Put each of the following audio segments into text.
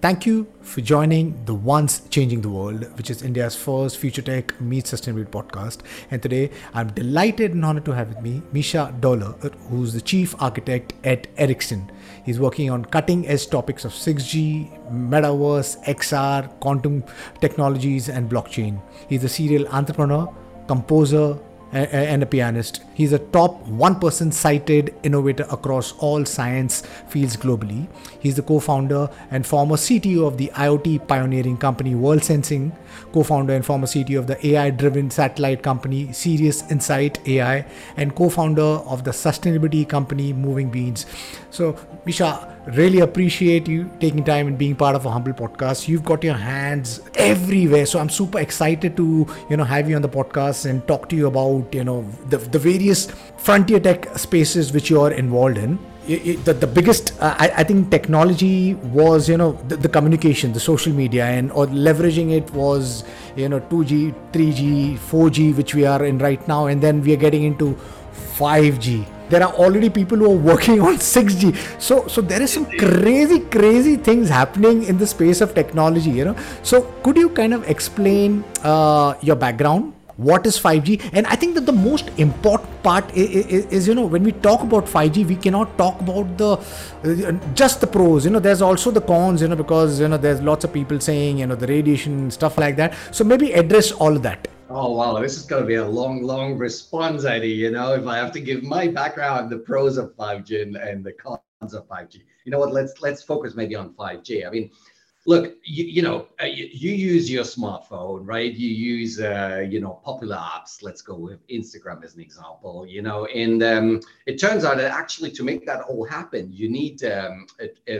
Thank you for joining the Once Changing the World, which is India's first future tech meets sustainability podcast. And today I'm delighted and honored to have with me Mischa Dohler, who's the chief architect at Ericsson. He's working on cutting edge topics of 6G, metaverse, XR, quantum technologies, and blockchain. He's a serial entrepreneur, composer, and a pianist. He's a top 1% cited innovator across all science fields globally. He's the co founder and former CTO of the IoT pioneering company Worldsensing, co founder and former CTO of the AI driven satellite company Sirius Insight AI, and co founder of the sustainability company Moving Beans. So, Mischa, really appreciate you taking time and being part of a humble podcast. You've got your hands everywhere. So i'm super excited to you know have you on the podcast and talk to you about you know the, the various frontier tech spaces which you are involved in. It, the, the biggest uh, I, I, think technology was you know the, the, communication the social media and or leveraging it was you know 2g 3g 4g which we are in right now. And then we are getting into 5g there are already people who are working on 6g so so there is some crazy crazy things happening in the space of technology you know? So could you kind of explain uh, your background? What is 5G and I think that the most important part is, is, is, you know when we talk about 5G we cannot talk about the uh, just the pros you know? There's also the cons you know because you know there's lots of people saying you know the radiation stuff like that. So maybe address all of that Oh wow, this is going to be a long, long response, Eddie. You know, if I have to give my background, the pros of 5G and, and the cons of 5G. You know what? Let's let's focus maybe on 5G. I mean, look, you, you know, uh, you, you, use your smartphone, right? You use, uh, you know, popular apps. Let's go with Instagram as an example, you know, and um, it turns out that actually to make that all happen, you need um,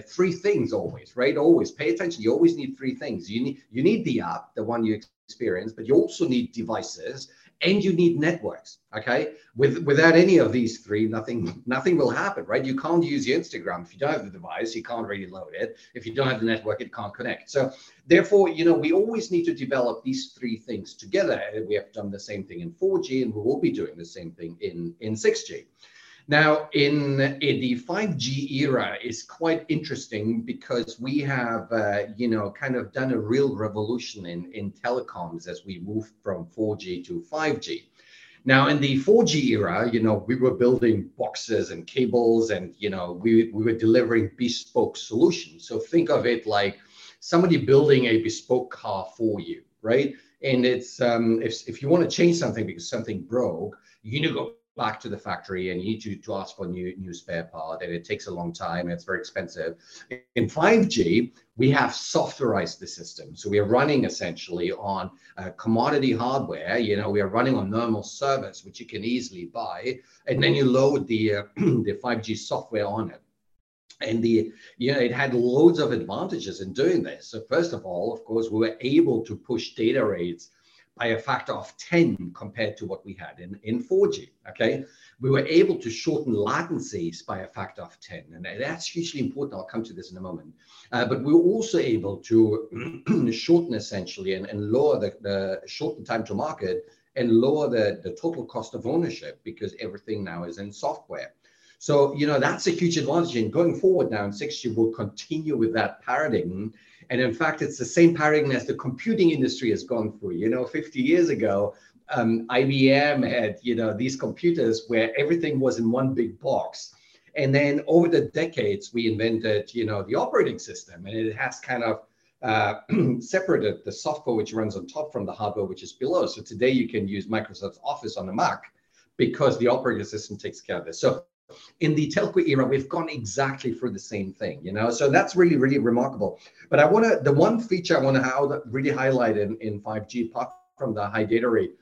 three things always, right? Always pay attention. You always need three things. You need, you need the app, the one you experience, but you also need devices and you need networks okay? With without any of these three nothing nothing will happen right? You can't use your instagram. If you don't have the device you can't really load it. If you don't have the network it can't connect. So therefore you know we always need to develop these three things together. We have done the same thing in 4g and we will be doing the same thing in in 6g now, in, in, the 5G era is quite interesting because we have, uh, you know, kind of done a real revolution in, in telecoms as we move from 4G to 5G. Now, in the 4G era, you know, we were building boxes and cables and, you know, we, we were delivering bespoke solutions. So think of it like somebody building a bespoke car for you, right? And it's, um, if, if you want to change something because something broke, you need to go back to the factory and you need to, to ask for new new spare part and it takes a long time and it's very expensive. In 5g we have softwareized the system. So we are running essentially on uh, commodity hardware you know we are running on normal servers which you can easily buy and then you load the uh, the 5g software on it. And the you know it had loads of advantages in doing this. So first of all of course we were able to push data rates by a factor of 10 compared to what we had in, in 4G. Okay. We were able to shorten latencies by a factor of 10. And that's hugely important. I'll come to this in a moment. Uh, but we were also able to shorten essentially and, and lower the, the shorten time to market and lower the, the total cost of ownership because everything now is in software. So, you know, that's a huge advantage. And going forward now in 6G, we'll continue with that paradigm and in fact, it's the same paradigm as the computing industry has gone through. You know, 50 years ago, um, IBM had, you know, these computers where everything was in one big box. And then over the decades, we invented, you know, the operating system, and it has kind of uh, separated the software which runs on top from the hardware which is below. So today you can use Microsoft's Office on the Mac because the operating system takes care of this. So in the telco era, we've gone exactly through the same thing, you know. So that's really, really remarkable. But I want to the one feature I want to really highlight in, in 5G, apart from the high data rate,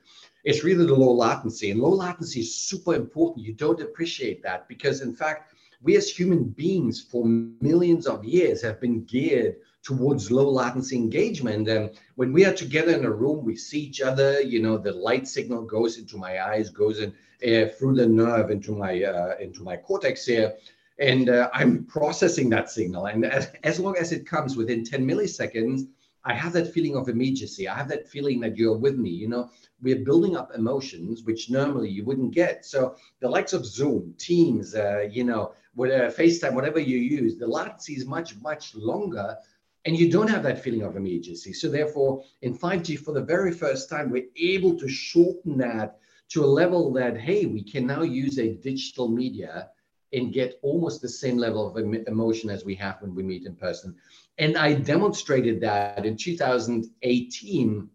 is really the low latency. And low latency is super important. You don't appreciate that because, in fact, we as human beings for millions of years have been geared towards low latency engagement. And when we are together in a room, we see each other. You know, the light signal goes into my eyes, goes in uh, through the nerve into my uh, into my cortex here, and uh, I'm processing that signal. And as, as long as it comes within 10 milliseconds, I have that feeling of immediacy. I have that feeling that you're with me. You know, we're building up emotions which normally you wouldn't get. So the likes of Zoom, Teams, uh, you know, with, uh, FaceTime, whatever you use, the latency is much much longer and you don't have that feeling of immediacy. So therefore, in 5G, for the very first time, we're able to shorten that to a level that, hey, we can now use a digital media and get almost the same level of emotion as we have when we meet in person. And I demonstrated that in 2018.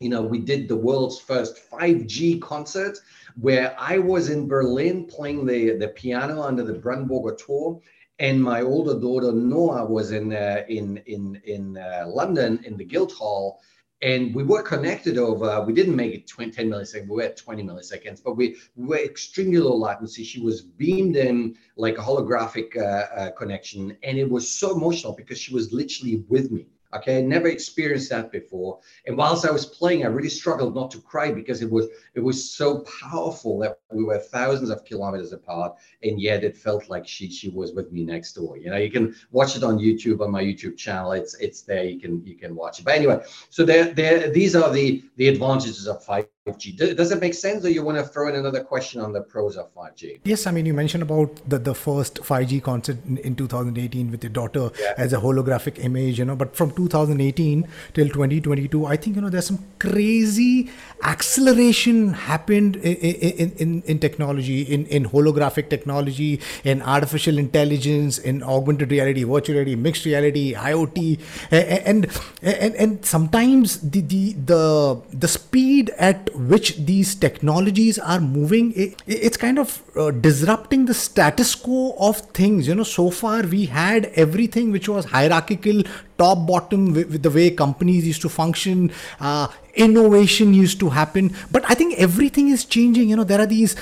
You know, we did the world's first 5G concert where I was in Berlin playing the, the piano under the Brandenburger Tor and my older daughter Noah was in uh, in in in uh, London in the Guildhall, and we were connected over. We didn't make it 20, 10 milliseconds. We were at 20 milliseconds, but we, we were extremely low latency. She was beamed in like a holographic uh, uh connection, and it was so emotional because she was literally with me. Okay, never experienced that before. And whilst I was playing, I really struggled not to cry because it was it was so powerful that we were thousands of kilometers apart, and yet it felt like she she was with me next door. You know, you can watch it on YouTube on my YouTube channel. It's it's there. You can you can watch it. But anyway, so there there these are the the advantages of 5 5G. Does it make sense, or you want to throw in another question on the pros of 5G? Yes, I mean you mentioned about the, the first 5G concert in, in 2018 with your daughter yeah. as a holographic image, you know. But from 2018 till 2022, I think you know there's some crazy acceleration happened in in, in, in technology, in, in holographic technology, in artificial intelligence, in augmented reality, virtual reality, mixed reality, IoT, and and and sometimes the the the, the speed at which these technologies are moving, it, it's kind of uh, disrupting the status quo of things. You know, so far we had everything which was hierarchical, top bottom, with, with the way companies used to function. Uh, innovation used to happen but i think everything is changing you know there are these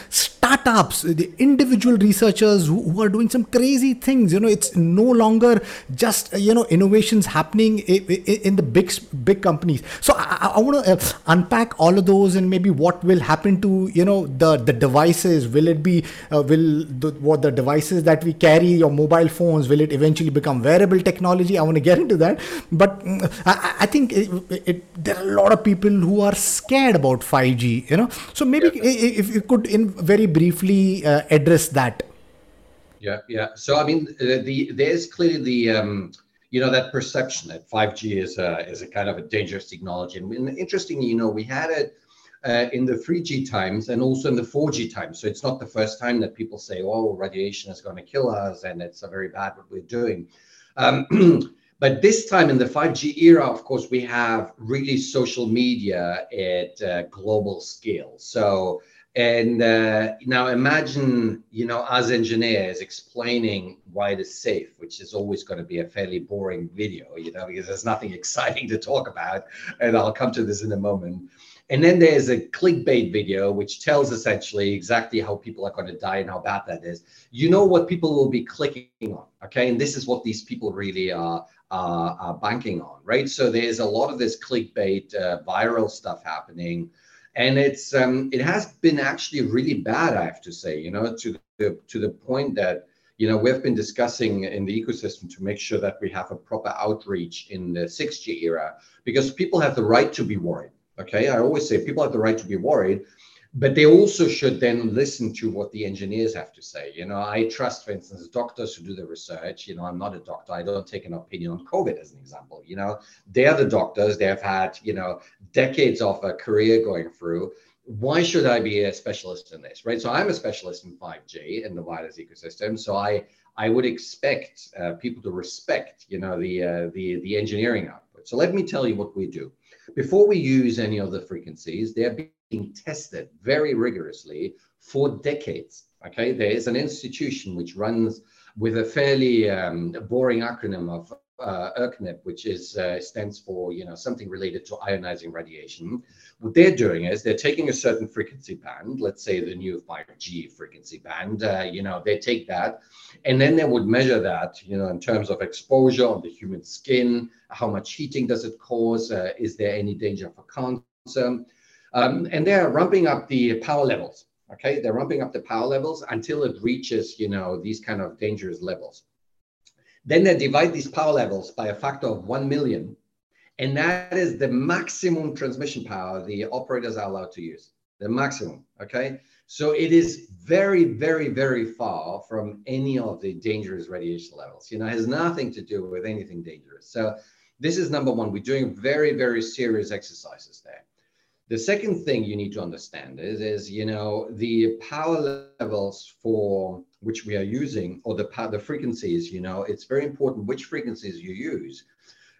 startups the individual researchers who, who, are doing some crazy things. You know it's no longer just you know innovations happening in the big big companies. So i, I want to uh, unpack all of those and maybe what will happen to you know the the devices. Will it be uh, will the, what the devices that we carry your mobile phones will it eventually become wearable technology? I want to get into that. But mm, I, I think it, it, there are a lot of people people who are scared about 5G, you know. So maybe yeah. if you could in very briefly uh, address that. Yeah, yeah. So I mean, uh, the there's clearly the um, you know that perception that 5G is a is a kind of a dangerous technology. And, and interestingly, you know, we had it uh, in the 3G times and also in the 4G times. So it's not the first time that people say, "Oh, radiation is going to kill us," and it's a very bad what we're doing. Um, But this time in the 5G era, of course, we have really social media at uh, global scale. So, and uh, now imagine, you know, as engineers explaining why it is safe, which is always going to be a fairly boring video, you know, because there's nothing exciting to talk about. And I'll come to this in a moment. And then there's a clickbait video, which tells essentially exactly how people are going to die and how bad that is. You know what people will be clicking on, okay? And this is what these people really are uh, are banking on, right? So there's a lot of this clickbait, uh, viral stuff happening, and it's um, it has been actually really bad, I have to say. You know, to the to the point that you know we've been discussing in the ecosystem to make sure that we have a proper outreach in the 6G era because people have the right to be worried. Okay, I always say people have the right to be worried, but they also should then listen to what the engineers have to say. You know, I trust, for instance, doctors who do the research. You know, I'm not a doctor. I don't take an opinion on COVID as an example. You know, they are the doctors. They have had, you know, decades of a career going through. Why should I be a specialist in this, right? So I'm a specialist in 5G in the wireless ecosystem. So I I would expect uh, people to respect, you know, the uh, the the engineering output. So let me tell you what we do. Before we use any of the frequencies, they're being tested very rigorously for decades. Okay, there is an institution which runs with a fairly um, boring acronym of uh, ICNIRP, which is uh, stands for you know something related to ionizing radiation. What they're doing is they're taking a certain frequency band, let's say the new 5G frequency band. Uh, you know, they take that, and then they would measure that, you know, in terms of exposure on the human skin, how much heating does it cause, uh, is there any danger for cancer, um, and they're ramping up the power levels. Okay, they're ramping up the power levels until it reaches, you know, these kind of dangerous levels. Then they divide these power levels by a factor of 1 million. And that is the maximum transmission power the operators are allowed to use, the maximum. Okay. So it is very, very, very far from any of the dangerous radiation levels. You know, has nothing to do with anything dangerous. So this is number one. We're doing very, very serious exercises there. The second thing you need to understand is, is you know, the power levels for which we are using, or the the frequencies. You know, it's very important which frequencies you use,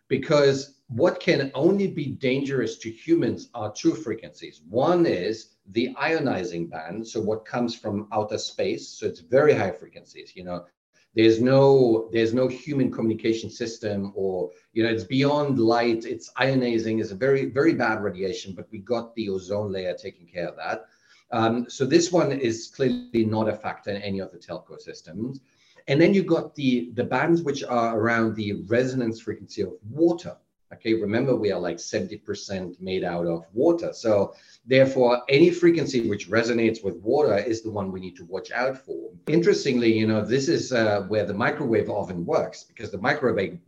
because what can only be dangerous to humans are two frequencies. One is the ionizing band, so what comes from outer space, so it's very high frequencies. You know, there's no there's no human communication system or you know it's beyond light it's ionizing is a very very bad radiation but we got the ozone layer taking care of that um, so this one is clearly not a factor in any of the telco systems and then you've got the the bands which are around the resonance frequency of water Okay, remember we are like 70% made out of water. So therefore, any frequency which resonates with water is the one we need to watch out for. Interestingly, you know, this is uh, where the microwave oven works because the microwave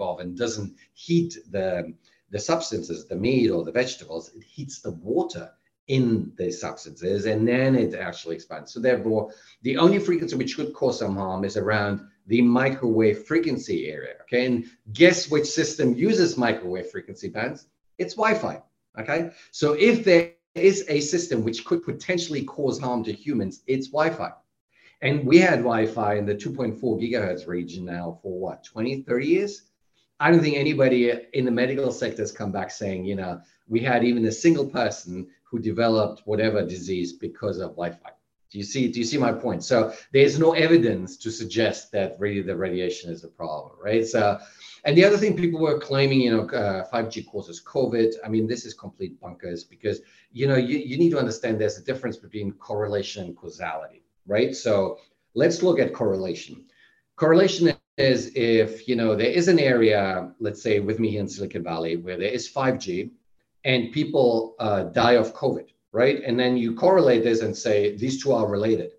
oven doesn't heat the, the substances, the meat or the vegetables, it heats the water in the substances and then it actually expands. So therefore, the only frequency which could cause some harm is around the microwave frequency area. Okay, and guess which system uses microwave frequency bands? It's Wi-Fi. Okay, so if there is a system which could potentially cause harm to humans, it's Wi-Fi. And we had Wi-Fi in the 2.4 gigahertz region now for what, 20, 30 years? I don't think anybody in the medical sector has come back saying, you know, we had even a single person who developed whatever disease because of Wi-Fi. Do you see? Do you see my point? So there's no evidence to suggest that really the radiation is a problem, right? So, and the other thing people were claiming, you know, uh, 5G causes COVID. I mean, this is complete bunkers because you know you, you need to understand there's a difference between correlation and causality, right? So let's look at correlation. Correlation is if you know there is an area, let's say with me in Silicon Valley, where there is 5G, and people uh, die of COVID right? And then you correlate this and say these two are related.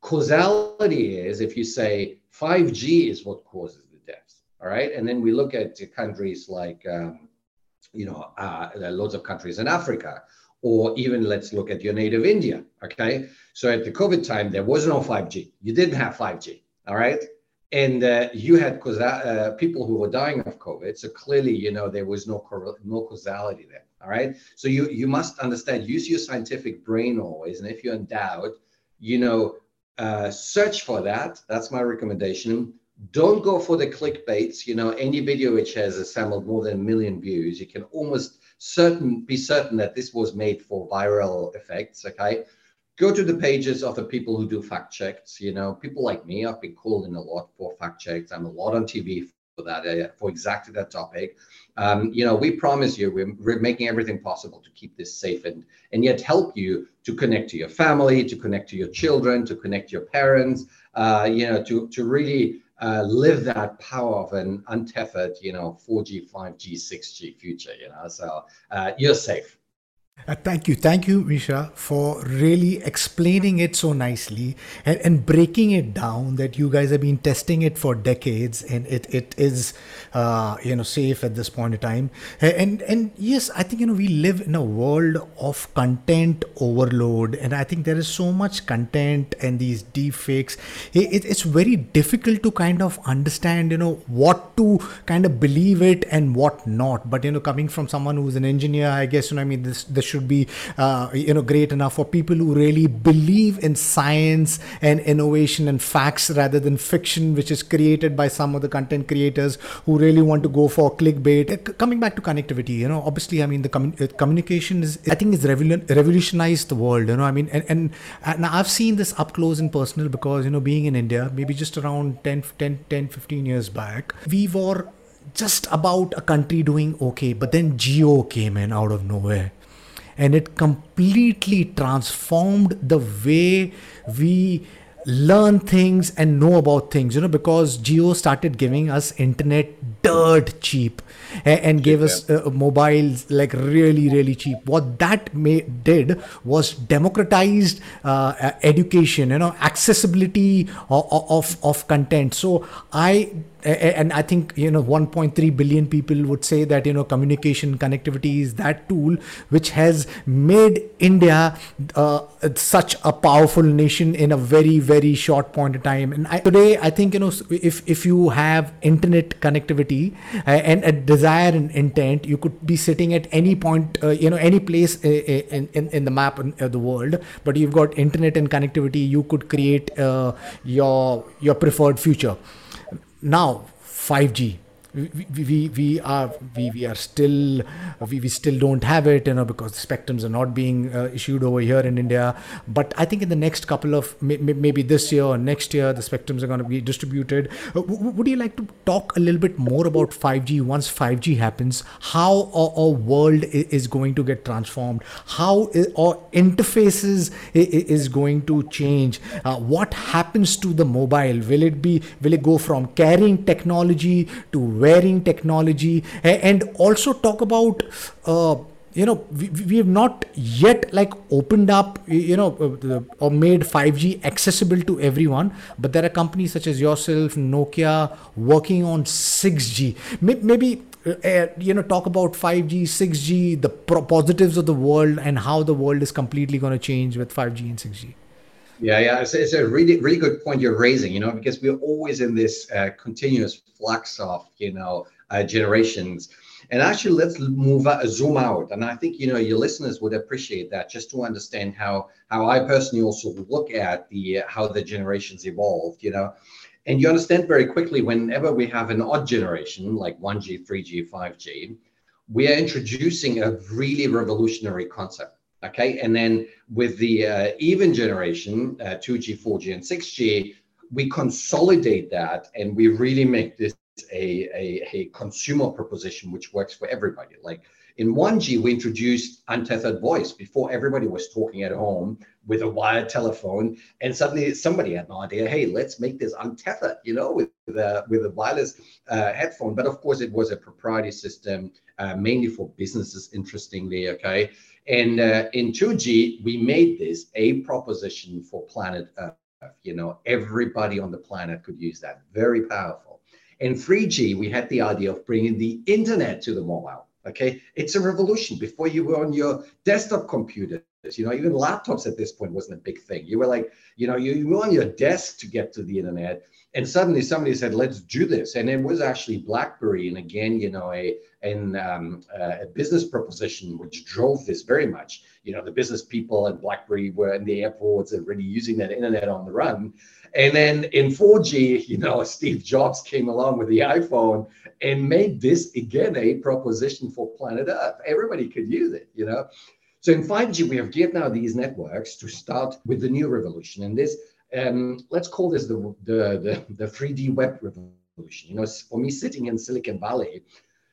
Causality is if you say 5G is what causes the deaths, all right? And then we look at countries like, um, you know, uh, loads of countries in Africa, or even let's look at your native India, okay? So at the COVID time, there was no 5G. You didn't have 5G, all right? And uh, you had uh, people who were dying of COVID. So clearly, you know, there was no no causality there. All right. So you you must understand. Use your scientific brain always, and if you're in doubt, you know, uh, search for that. That's my recommendation. Don't go for the clickbaits. You know, any video which has assembled more than a million views, you can almost certain be certain that this was made for viral effects. Okay go to the pages of the people who do fact checks. You know, people like me, I've been called in a lot for fact checks. I'm a lot on TV for that, uh, for exactly that topic. Um, you know, we promise you, we're, we're, making everything possible to keep this safe and and yet help you to connect to your family, to connect to your children, to connect your parents. Uh, you know, to to really uh, live that power of an untethered, you know, 4G, 5G, 6G future. You know, so uh, you're safe. Uh, thank you. Thank you, Mischa, for really explaining it so nicely and, and breaking it down that you guys have been testing it for decades and it, it is, uh, you know, safe at this point in time. And, and yes, I think, you know, we live in a world of content overload and I think there is so much content and these deep fakes. It, it's very difficult to kind of understand, you know, what to kind of believe it and what not. But, you know, coming from someone who's an engineer, I guess, you know, I mean, this, this should be uh, you know great enough for people who really believe in science and innovation and facts rather than fiction which is created by some of the content creators who really want to go for clickbait. Uh, coming back to connectivity you know obviously i mean the commun- uh, communication is i think is revol- revolutionized the world you know i mean and, and and i've seen this up close and personal because you know being in india maybe just around 10 10 10 15 years back we were just about a country doing okay but then Jio came in out of nowhere and it completely transformed the way we learn things and know about things you know because Jio started giving us internet dirt cheap and, and gave us uh, mobiles like really really cheap. What that may, did was democratized uh, education you know accessibility of, of, of content. So i and I think you know 1.3 billion people would say that you know communication connectivity is that tool which has made India uh, such a powerful nation in a very very short point of time. And I, today I think you know if if you have internet connectivity uh, and a desire and intent, you could be sitting at any point uh, you know any place uh, uh, in, in, in the map of the world, but you've got internet and connectivity, you could create uh, your your preferred future now 5G we, we, we are we, we are still we, we still don't have it you know because the spectrums are not being uh, issued over here in India. But I think in the next couple of maybe this year or next year the spectrums are going to be distributed. Uh, would you like to talk a little bit more about 5G once 5G happens how our, our world is going to get transformed? How our interfaces is going to change? Uh, what happens to the mobile? Will it be will it go from carrying technology to wearing technology and also talk about uh, you know we, we have not yet like opened up you know uh, or made 5g accessible to everyone but there are companies such as yourself nokia working on 6g maybe uh, uh, you know talk about 5g 6g the positives of the world and how the world is completely going to change with 5g and 6g yeah, yeah, it's, it's, a really, really good point you're raising. You know, because we're always in this uh, continuous flux of, you know, uh, generations. And actually, let's move out, zoom out. And I think you know your listeners would appreciate that just to understand how how I personally also look at the uh, how the generations evolved. You know, and you understand very quickly whenever we have an odd generation like 1G, 3G, 5G, we are introducing a really revolutionary concept Okay, and then with the uh, even generation, uh, 2G, 4G, and 6G, we consolidate that and we really make this a, a, a consumer proposition which works for everybody. Like in 1G, we introduced untethered voice before everybody was talking at home with a wired telephone, and suddenly somebody had an idea. Hey, let's make this untethered, you know, with the, with a wireless uh, headphone. But of course, it was a proprietary system, uh, mainly for businesses. Interestingly, okay. And uh, in 2G, we made this a proposition for planet Earth. You know, everybody on the planet could use that. Very powerful. In 3G, we had the idea of bringing the internet to the mobile. Okay, it's a revolution. Before you were on your desktop computers, you know, even laptops at this point wasn't a big thing. You were like, you know, you, you were on your desk to get to the internet, and suddenly somebody said, "Let's do this," and it was actually BlackBerry, and again, you know, a um, a business proposition which drove this very much. You know, the business people at BlackBerry were in the airports already using that internet on the run, and then in 4G, you know, Steve Jobs came along with the iPhone and made this again a proposition for planet Earth. Everybody could use it, you know. So in 5G, we have geared now these networks to start with the new revolution, and this um, let's call this the, the, the, the 3D web revolution. You know, for me, sitting in Silicon Valley,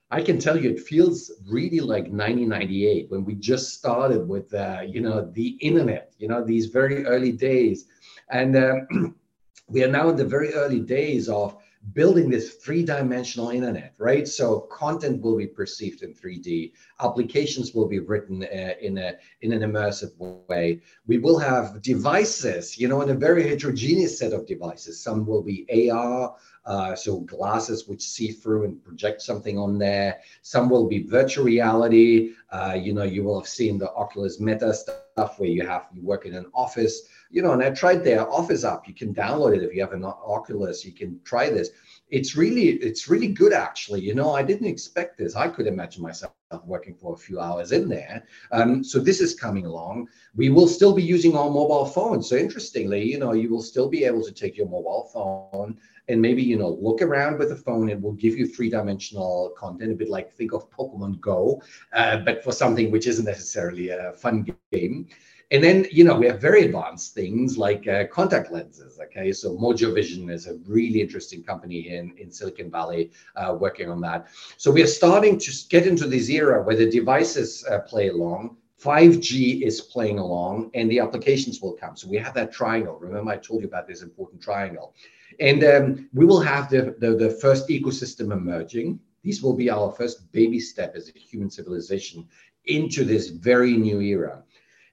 I can tell you it feels really like 1998 when we just started with, uh, you know, the internet, you know, these very early days. And um, we are now in the very early days of building this three-dimensional internet, right? So content will be perceived in 3D. Applications will be written uh, in a in an immersive way. We will have devices, you know, in a very heterogeneous set of devices. Some will be AR, uh, so glasses which see through and project something on there. Some will be virtual reality. Uh, you know, you will have seen the Oculus Meta stuff where you have you work in an office. You know, and I tried their Office app. You can download it if you have an Oculus. You can try this. It's really, it's really good actually. You know, I didn't expect this. I could imagine myself working for a few hours in there. Um, so this is coming along. We will still be using our mobile phones. So interestingly, you know, you will still be able to take your mobile phone and maybe you know look around with a phone it will give you three-dimensional content a bit like think of pokemon go uh, but for something which isn't necessarily a fun game and then you know we have very advanced things like uh, contact lenses okay so mojo vision is a really interesting company in, in silicon valley uh, working on that so we are starting to get into this era where the devices uh, play along 5G is playing along and the applications will come. So we have that triangle. Remember, I told you about this important triangle. And um, we will have the, the, the, first ecosystem emerging. these will be our first baby step as a human civilization into this very new era.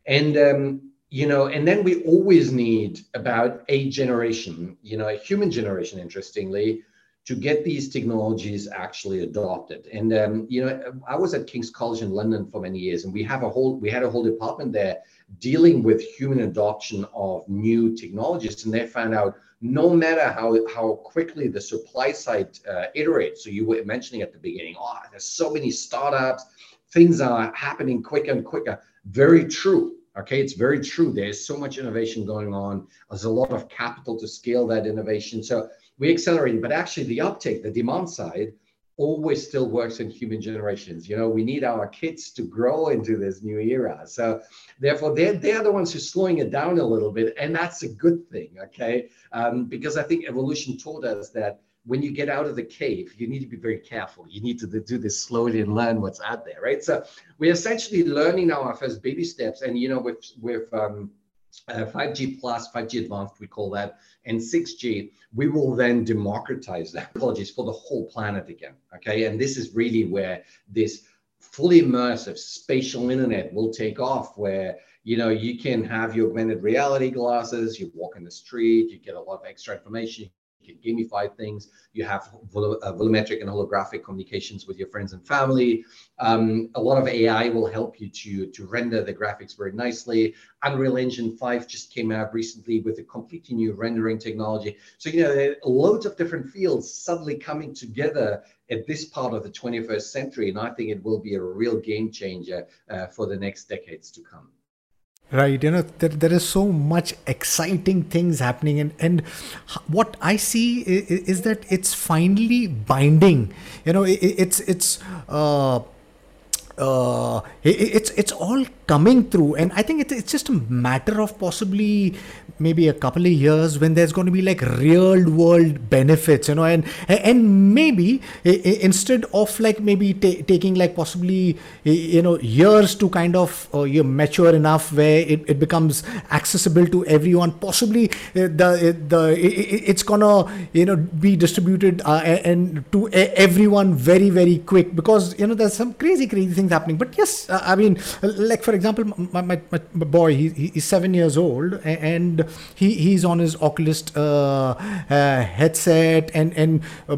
And um, you know, and then we always need about a generation, you know, a human generation, interestingly, to get these technologies actually adopted. And um, you know, I was at King's College in London for many years, and we have a whole we had a whole department there dealing with human adoption of new technologies, and they found out no matter how how quickly the supply side uh, iterates. So you were mentioning at the beginning, oh, there's so many startups, things are happening quicker and quicker. Very true. Okay, it's very true. There's so much innovation going on. There's a lot of capital to scale that innovation. So we accelerating, but actually the uptake, the demand side, always still works in human generations. You know, we need our kids to grow into this new era. So therefore, they're, they're the ones who are slowing it down a little bit. And that's a good thing, okay? Um, because I think evolution taught us that when you get out of the cave, you need to be very careful. You need to do this slowly and learn what's out there, right? So we're essentially learning our first baby steps. And, you know, with, with um, uh, 5G plus, 5G advanced, we call that, and 6G, we will then democratize that apologies for the whole planet again. Okay. And this is really where this fully immersive spatial internet will take off, where you know you can have your augmented reality glasses, you walk in the street, you get a lot of extra information, can gamify things. You have vol- uh, volumetric and holographic communications with your friends and family. Um, a lot of AI will help you to, to render the graphics very nicely. Unreal Engine 5 just came out recently with a completely new rendering technology. So, you know, loads of different fields suddenly coming together at this part of the 21st century. And I think it will be a real game changer uh, for the next decades to come right you know there, there is so much exciting things happening and and what i see is, is that it's finally binding. You know it, it's it's uh uh, it, it's it's all coming through. And i think it, it's just a matter of possibly maybe a couple of years when there's going to be like real world benefits you know and and maybe instead of like maybe t- taking like possibly you know years to kind of uh, you mature enough where it, it becomes accessible to everyone possibly uh, the the it's gonna you know be distributed uh, and to everyone very very quick because you know there's some crazy crazy things happening. But yes i mean like for example my, my, my boy he, he's seven years old and he he's on his Oculus uh, uh, headset and and uh,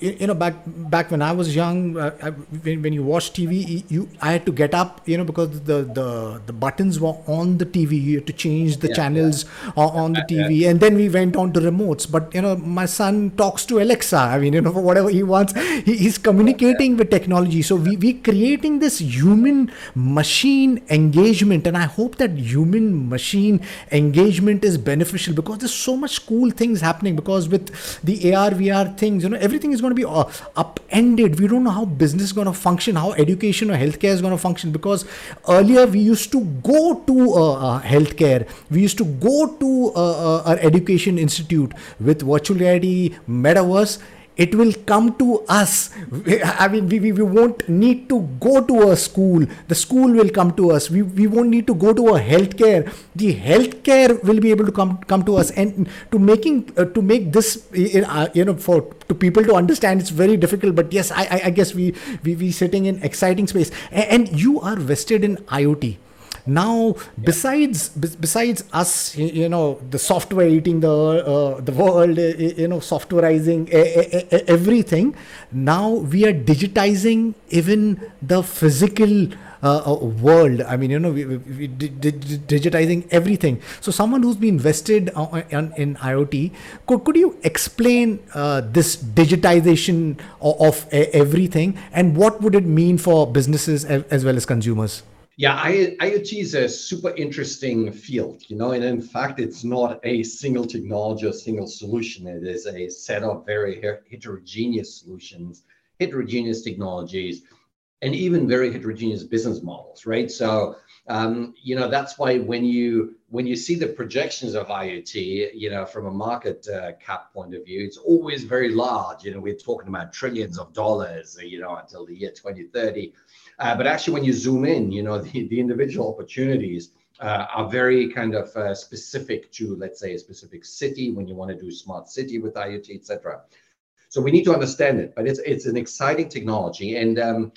you know back back when I was young, uh, I, when, when you watch TV, you I had to get up, you know, because the the the buttons were on the TV. You had to change the yeah, channels yeah. on the TV, yeah. and then we went on to remotes. But you know, my son talks to Alexa. I mean, you know, for whatever he wants, he, he's communicating with technology. So we we creating this human machine engagement, and I hope that human machine engagement is beneficial because there's so much cool things happening. Because with the AR VR things, you know, everything is going going to be uh, upended. We don't know how business is going to function, how education or healthcare is going to function. Because earlier we used to go to uh, uh, healthcare, we used to go to uh, our education institute with virtual reality, metaverse it will come to us. I mean we, we, we won't need to go to a school. The school will come to us. We, we won't need to go to a healthcare. The healthcare will be able to come come to us. And to making uh, to make this uh, you know for to people to understand it's very difficult. But yes i i, I guess we we we sitting in exciting space. And, and you are vested in iot now besides besides us you know the software eating the uh, the world you know softwareizing everything now we are digitizing even the physical uh, uh, world. I mean, you know, we, we, we digitizing everything. So, someone who's been invested in, in IoT, could, could you explain uh, this digitization of, of, everything and what would it mean for businesses as well as consumers? Yeah, I, IoT is a super interesting field, you know, and in fact, it's not a single technology or single solution. It is a set of very heterogeneous solutions, heterogeneous technologies, and even very heterogeneous business models, right? So, um, you know, that's why when you when you see the projections of IoT, you know, from a market uh, cap point of view, it's always very large. You know, we're talking about trillions of dollars, you know, until the year 2030 uh, but actually, when you zoom in, you know, the, the individual opportunities uh, are very kind of uh, specific to, let's say, a specific city when you want to do smart city with IoT, etc. So we need to understand it, but it's it's an exciting technology, and um,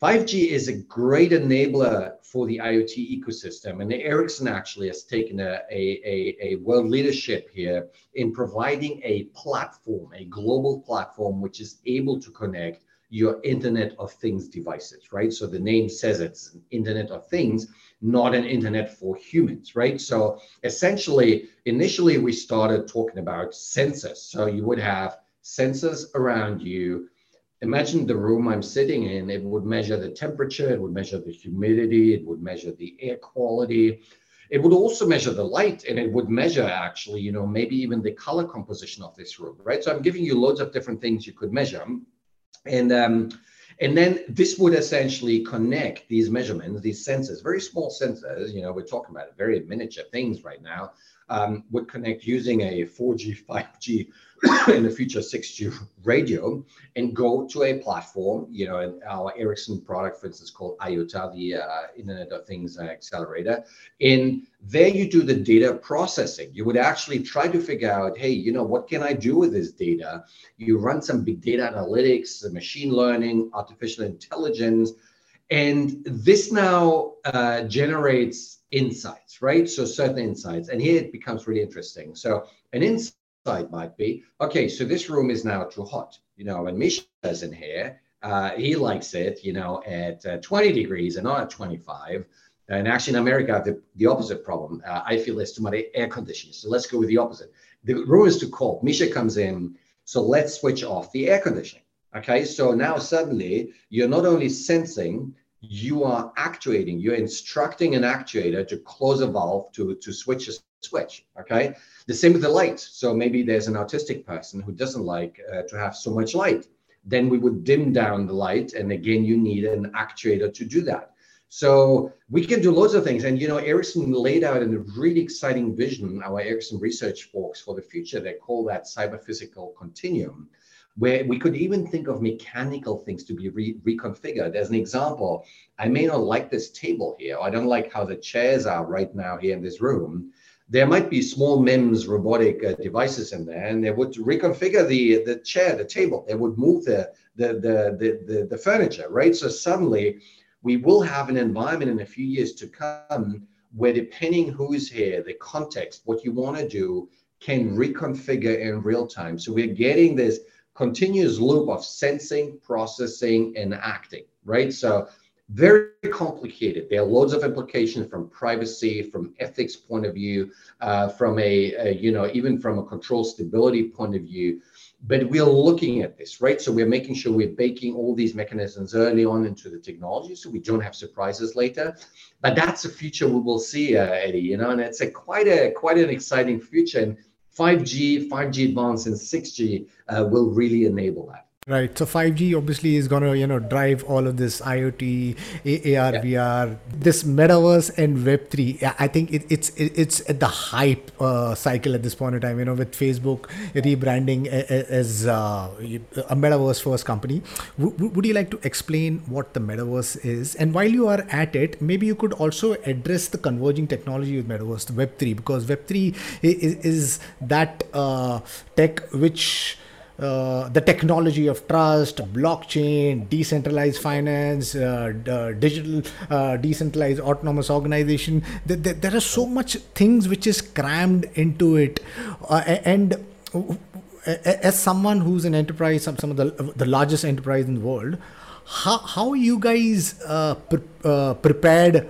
5G is a great enabler for the IoT ecosystem. And Ericsson actually has taken a, a, a, a, world leadership here in providing a platform, a global platform, which is able to connect your Internet of Things devices, right? So the name says it's an Internet of Things, not an Internet for humans, right? So essentially, initially we started talking about sensors. So you would have sensors around you imagine the room I'm sitting in, it would measure the temperature, it would measure the humidity, it would measure the air quality. It would also measure the light and it would measure actually, you know, maybe even the color composition of this room, right? So I'm giving you loads of different things you could measure. And um, and then this would essentially connect these measurements, these sensors, very small sensors, you know, we're talking about very miniature things right now, um, would connect using a 4G, 5G, in the future 6G radio and go to a platform, you know, our Ericsson product, for instance, called IOTA, the uh, Internet of Things Accelerator. And there you do the data processing. You would actually try to figure out, hey, you know, what can I do with this data? You run some big data analytics, machine learning, artificial intelligence, and this now uh, generates insights, right? So certain insights. And here it becomes really interesting. So an insight might be, okay, so this room is now too hot. You know, when Mischa is in here, uh, he likes it, you know, at uh, 20 degrees and not at 25. And actually, in America, the, the opposite problem. Uh, I feel there's too much air conditioning. So let's go with the opposite. The room is too cold. Mischa comes in. So let's switch off the air conditioning. Okay. So now suddenly you're not only sensing you are actuating, you're instructing an actuator to close a valve to, to switch a switch. Okay. The same with the light. So maybe there's an autistic person who doesn't like uh, to have so much light. Then we would dim down the light. And again, you need an actuator to do that. So we can do loads of things. And, you know, Ericsson laid out a really exciting vision, our Ericsson research folks for the future. They call that cyber physical continuum where we could even think of mechanical things to be re- reconfigured. As an example, I may not like this table here. I don't like how the chairs are right now here in this room. There might be small MEMS robotic uh, devices in there, and they would reconfigure the, the chair, the table. They would move the, the, the, the, the, the furniture, right? So suddenly we will have an environment in a few years to come where depending who's here, the context, what you want to do, can reconfigure in real time. So we're getting this continuous loop of sensing, processing, and acting, right? So very complicated. There are loads of implications from privacy, from ethics point of view, uh, from a, a, you know, even from a control stability point of view. But we're looking at this, right? So we're making sure we're baking all these mechanisms early on into the technology, so we don't have surprises later. But that's a future we will see, uh, Eddie. You know, and it's a quite a quite an exciting future. And 5G, 5G Advanced, and 6G uh, will really enable that. Right. So 5G obviously is going to, you know, drive all of this IoT, AR, yeah. VR, this metaverse and Web3. I think it, it's it, it's at the hype uh, cycle at this point in time, you know, with Facebook rebranding as uh, a metaverse first company. W- would you like to explain what the metaverse is? And while you are at it, maybe you could also address the converging technology with metaverse, Web3, because Web3 is, is that uh, tech which uh, the technology of trust, blockchain, decentralized finance, uh, digital uh, decentralized autonomous organization. There, are so much things which is crammed into it, uh, and as someone who's an enterprise, some, some of the the largest enterprise in the world, how how you guys uh, pre- prepared?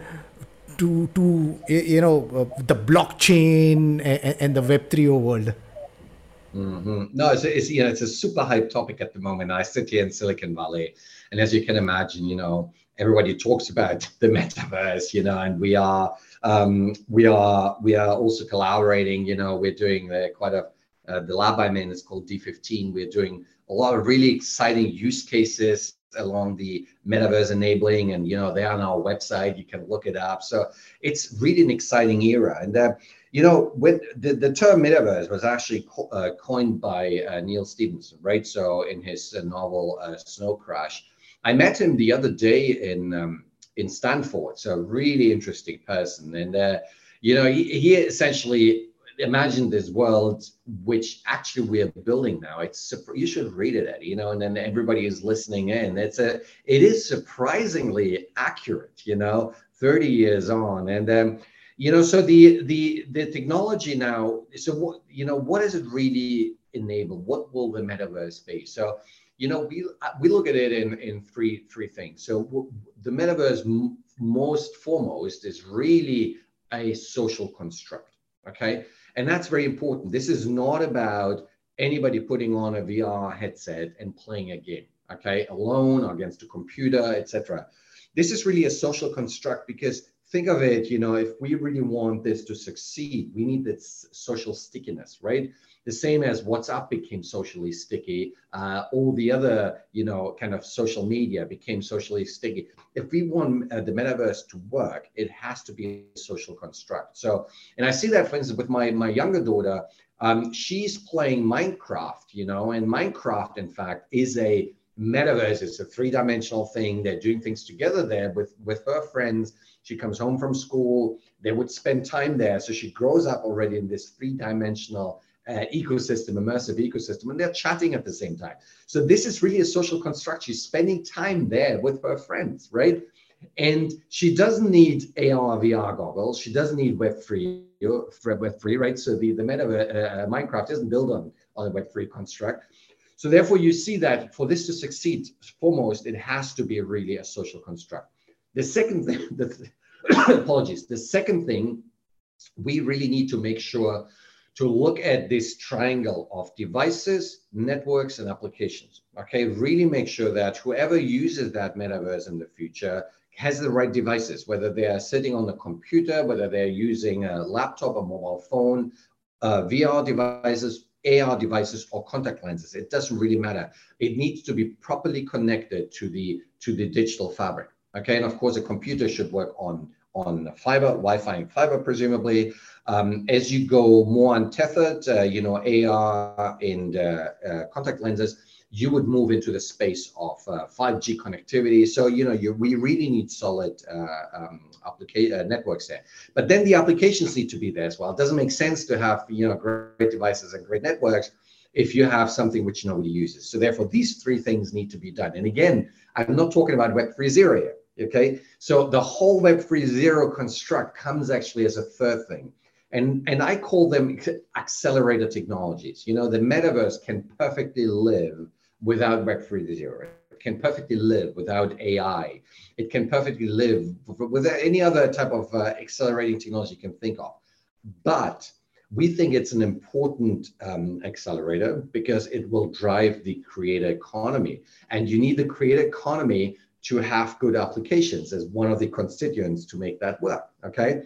to to you know the blockchain and, and the web 3 world Mm-hmm. No, it's, it's you know it's a super hype topic at the moment. I sit here in Silicon Valley, and as you can imagine, you know everybody talks about the metaverse, you know, and we are um, we are we are also collaborating. You know, we're doing uh, quite a uh, the lab I'm in is called D15. We're doing a lot of really exciting use cases along the metaverse enabling and you know they're on our website you can look it up so it's really an exciting era and uh, you know, when the, the term metaverse was actually co- uh, coined by uh, Neal Stephenson, right? So in his uh, novel uh, Snow Crash, I met him the other day in um, in Stanford. So really interesting person, and uh, you know, he, he essentially imagined this world which actually we are building now it's you should read it Eddie, you know and then everybody is listening in it's a it is surprisingly accurate you know 30 years on and um you know so the the the technology now so what you know what does it really enable? What will the metaverse be? So you know we we look at it in in three three things. So the metaverse m- most foremost is really a social construct okay? And that's very important. This is not about anybody putting on a vr headset and playing a game okay? Alone or against a computer etc this is really a social construct because think of it, you know, if we really want this to succeed, we need this social stickiness, right? The same as WhatsApp became socially sticky, uh, all the other, you know, kind of social media became socially sticky. If we want uh, the metaverse to work, it has to be a social construct. So, and I see that, for instance, with my my younger daughter. Um, she's playing Minecraft, you know, and Minecraft, in fact, is a metaverse. It's a three-dimensional thing. They're doing things together there with with her friends she comes home from school. They would spend time there. So she grows up already in this three dimensional uh, ecosystem, immersive ecosystem, and they're chatting at the same time. So this is really a social construct. She's spending time there with her friends, right? And she doesn't need AR, VR goggles. She doesn't need Web3, Web3, right? So the, the meta uh, Minecraft isn't built on, on a Web3 construct. So therefore, you see that for this to succeed, foremost, it has to be really a social construct. The second thing, the, apologies, the second thing, we really need to make sure to look at this triangle of devices, networks, and applications. Okay, really make sure that whoever uses that metaverse in the future has the right devices, whether they are sitting on a computer, whether they're using a laptop, a mobile phone, uh, VR devices, AR devices, or contact lenses. It doesn't really matter. It needs to be properly connected to the to the digital fabric. Okay, and of course, a computer should work on on fiber, Wi-Fi and fiber, presumably. Um, as you go more untethered, uh, you know, AR and uh, uh, contact lenses, you would move into the space of 5G uh, connectivity. So, you know, you, we really need solid uh, um, application uh, networks there. But then the applications need to be there as well. It doesn't make sense to have, you know, great devices and great networks if you have something which nobody uses. So therefore, these three things need to be done. And again, I'm not talking about Web 3.0 here. Okay, so the whole Web 3.0 construct comes actually as a third thing. And, and I call them accelerator technologies. You know, the metaverse can perfectly live without Web 3.0. It can perfectly live without AI. It can perfectly live without any other type of uh, accelerating technology you can think of. But we think it's an important um, accelerator because it will drive the creator economy. And you need the creator economy to have good applications as one of the constituents to make that work. Okay.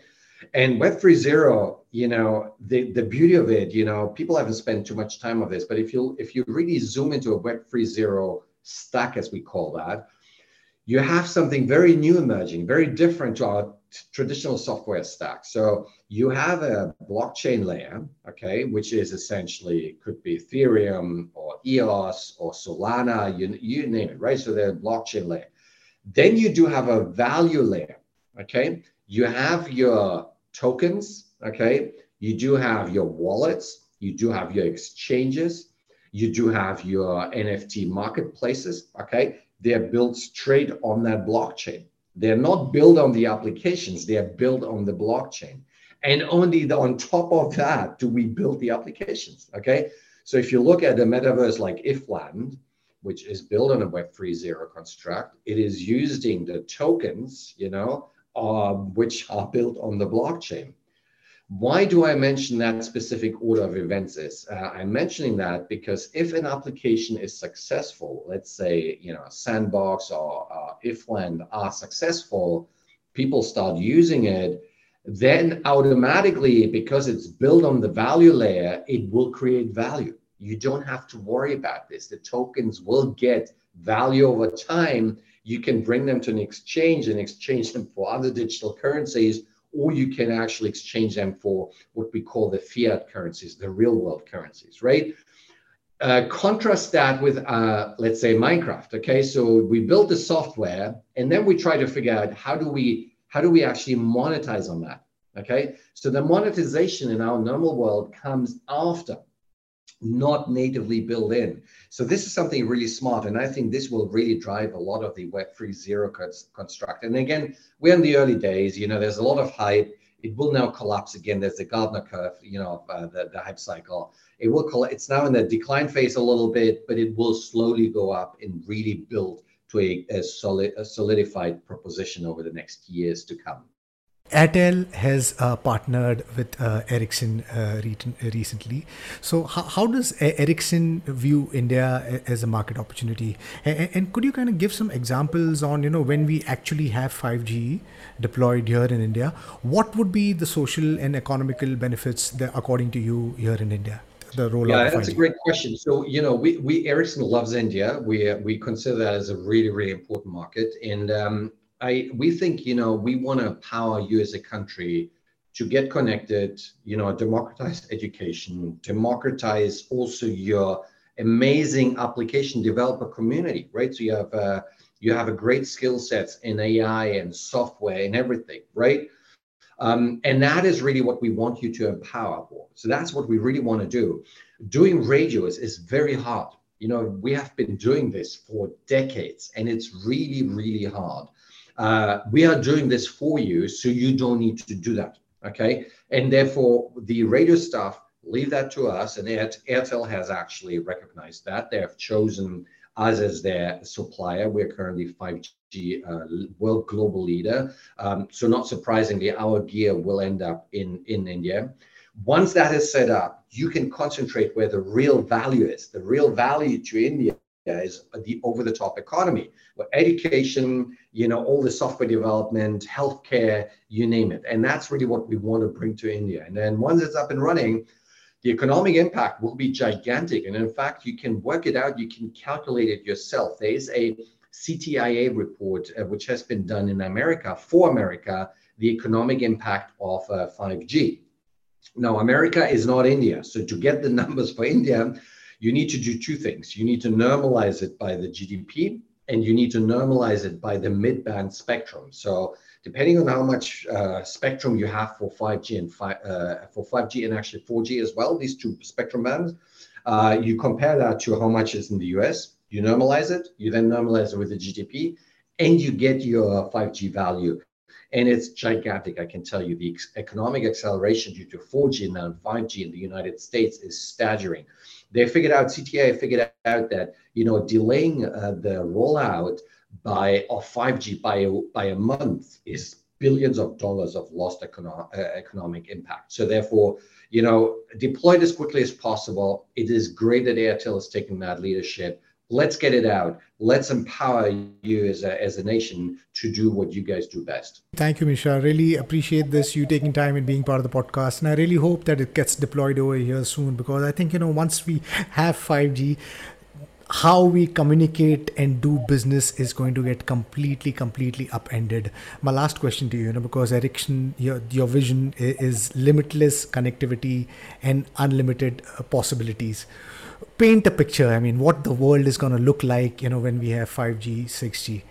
And Web 3.0, you know, the, the beauty of it, you know, people haven't spent too much time on this, but if you if you really zoom into a Web 3.0 stack, as we call that, you have something very new emerging, very different to our traditional software stack. So you have a blockchain layer, okay, which is essentially could be Ethereum or EOS or Solana, you, you name it, right? So the blockchain layer. Then you do have a value layer, okay? You have your tokens, okay? You do have your wallets, you do have your exchanges, you do have your NFT marketplaces, okay? They're built straight on that blockchain. They're not built on the applications, they are built on the blockchain. And only the, on top of that do we build the applications, okay? So if you look at a metaverse like Ifland, which is built on a Web 3.0 zero construct. It is using the tokens, you know, um, which are built on the blockchain. Why do I mention that specific order of events is? Uh, I'm mentioning that because if an application is successful, let's say, you know, Sandbox or uh, Ifland are successful, people start using it, then automatically, because it's built on the value layer, it will create value you don't have to worry about this. The tokens will get value over time. You can bring them to an exchange and exchange them for other digital currencies, or you can actually exchange them for what we call the fiat currencies, the real world currencies, right? Uh, contrast that with, uh, let's say, Minecraft. Okay, so we build the software, and then we try to figure out how do we how do we actually monetize on that? Okay, so the monetization in our normal world comes after, not natively built in. So this is something really smart, and I think this will really drive a lot of the Web3 zero construct. And again, we're in the early days. You know, there's a lot of hype. It will now collapse again. There's the Gartner curve, you know, uh, the, the hype cycle. It will. Coll- it's now in the decline phase a little bit, but it will slowly go up and really build to a, a solid, a solidified proposition over the next years to come. Airtel has uh, partnered with uh, Ericsson uh, re- recently. So, how, how does Ericsson view India as a market opportunity? And, and, could you kind of give some examples on, you know, when we actually have 5G deployed here in India, what would be the social and economical benefits that, according to you here in India? The rollout yeah, that's a great question. So, you know, we, we Ericsson loves India. We we consider that as a really really important market, and um, I we think you know we want to empower you as a country to get connected. You know, democratize education, democratize also your amazing application developer community, right? So you have uh, you have a great skill sets in AI and software and everything, right? Um, and that is really what we want you to empower for. So that's what we really want to do. Doing radio is, is very hard. You know, we have been doing this for decades and it's really, really hard. Uh, we are doing this for you, so you don't need to do that. Okay. And therefore, the radio staff leave that to us. And Airtel has actually recognized that. They have chosen us as their supplier. We're currently 5G uh, world global leader. Um, so, not surprisingly, our gear will end up in, in India. Once that is set up, you can concentrate where the real value is. The real value to India is the over-the-top economy, where education, you know, all the software development, healthcare, you name it, and that's really what we want to bring to India. And then once it's up and running, the economic impact will be gigantic. And in fact, you can work it out, you can calculate it yourself. There is a CTIA report uh, which has been done in America for America, the economic impact of uh, 5G. Now, America is not India. So to get the numbers for India, you need to do two things. You need to normalize it by the GDP and you need to normalize it by the mid-band spectrum. So depending on how much uh, spectrum you have for 5G and fi- uh, for 5G and actually 4G as well, these two spectrum bands, uh, you compare that to how much is in the US, you normalize it, you then normalize it with the GDP, and you get your 5G value. And it's gigantic, I can tell you. The economic acceleration due to 4G and now 5G in the United States is staggering they figured out CTA figured out that you know delaying uh, the rollout by of 5G by a, by a month is billions of dollars of lost econo- uh, economic impact. So therefore, you know, deploy it as quickly as possible. It is great that Airtel is taking that leadership let's get it out. Let's empower you as a, as a nation to do what you guys do best. Thank you Mischa. Really appreciate this you taking time and being part of the podcast. And i really hope that it gets deployed over here soon because i think you know once we have 5g how we communicate and do business is going to get completely completely upended. My last question to you, you know because ericsson your, your vision is limitless connectivity and unlimited uh, possibilities paint a picture. I mean, what the world is going to look like, you know, when we have 5G, 6G.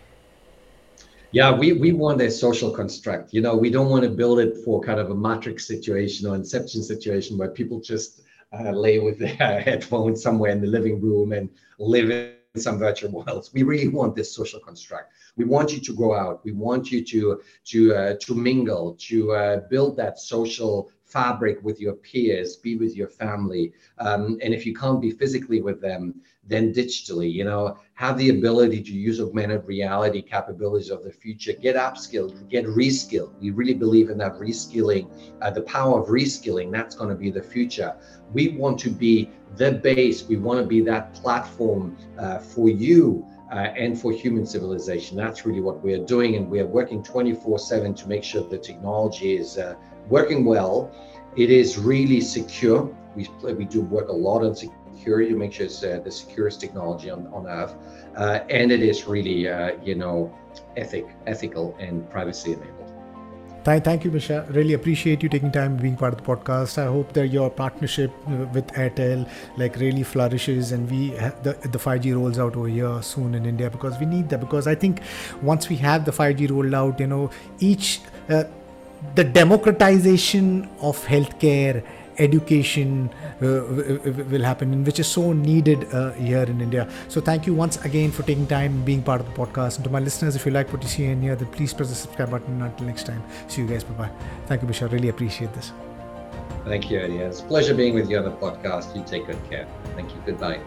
Yeah, we, we want a social construct. You know, we don't want to build it for kind of a matrix situation or inception situation where people just uh, lay with their headphones somewhere in the living room and live in some virtual worlds. We really want this social construct. We want you to go out. We want you to to uh, to mingle, to uh, build that social fabric with your peers, be with your family. Um, and if you can't be physically with them, then digitally, you know, have the ability to use augmented reality capabilities of the future, get upskilled, get reskilled. We really believe in that reskilling, uh, the power of reskilling. That's going to be the future. We want to be the base. We want to be that platform uh, for you. Uh, and for human civilization. That's really what we're doing. And we're working 24 7 to make sure the technology is uh, working well. It is really secure. We, we do work a lot on security to make sure it's uh, the securest technology on, on earth. Uh, and it is really, uh, you know, ethic, ethical and privacy enabled. Thank, thank you, Mischa. Really appreciate you taking time being part of the podcast. I hope that your partnership with Airtel like really flourishes and we the the 5G rolls out over here soon in India because we need that. Because I think once we have the 5G rolled out, you know, each uh, the democratization of healthcare education uh, will happen, which is so needed uh, here in India. So, thank you once again for taking time being part of the podcast. And to my listeners, if you like what you see in here, then please press the subscribe button. Until next time, see you guys. Bye bye. Thank you, Mischa. Really appreciate this. Thank you, Eddie. It's pleasure being with you on the podcast. You take good care. Thank you. Goodbye.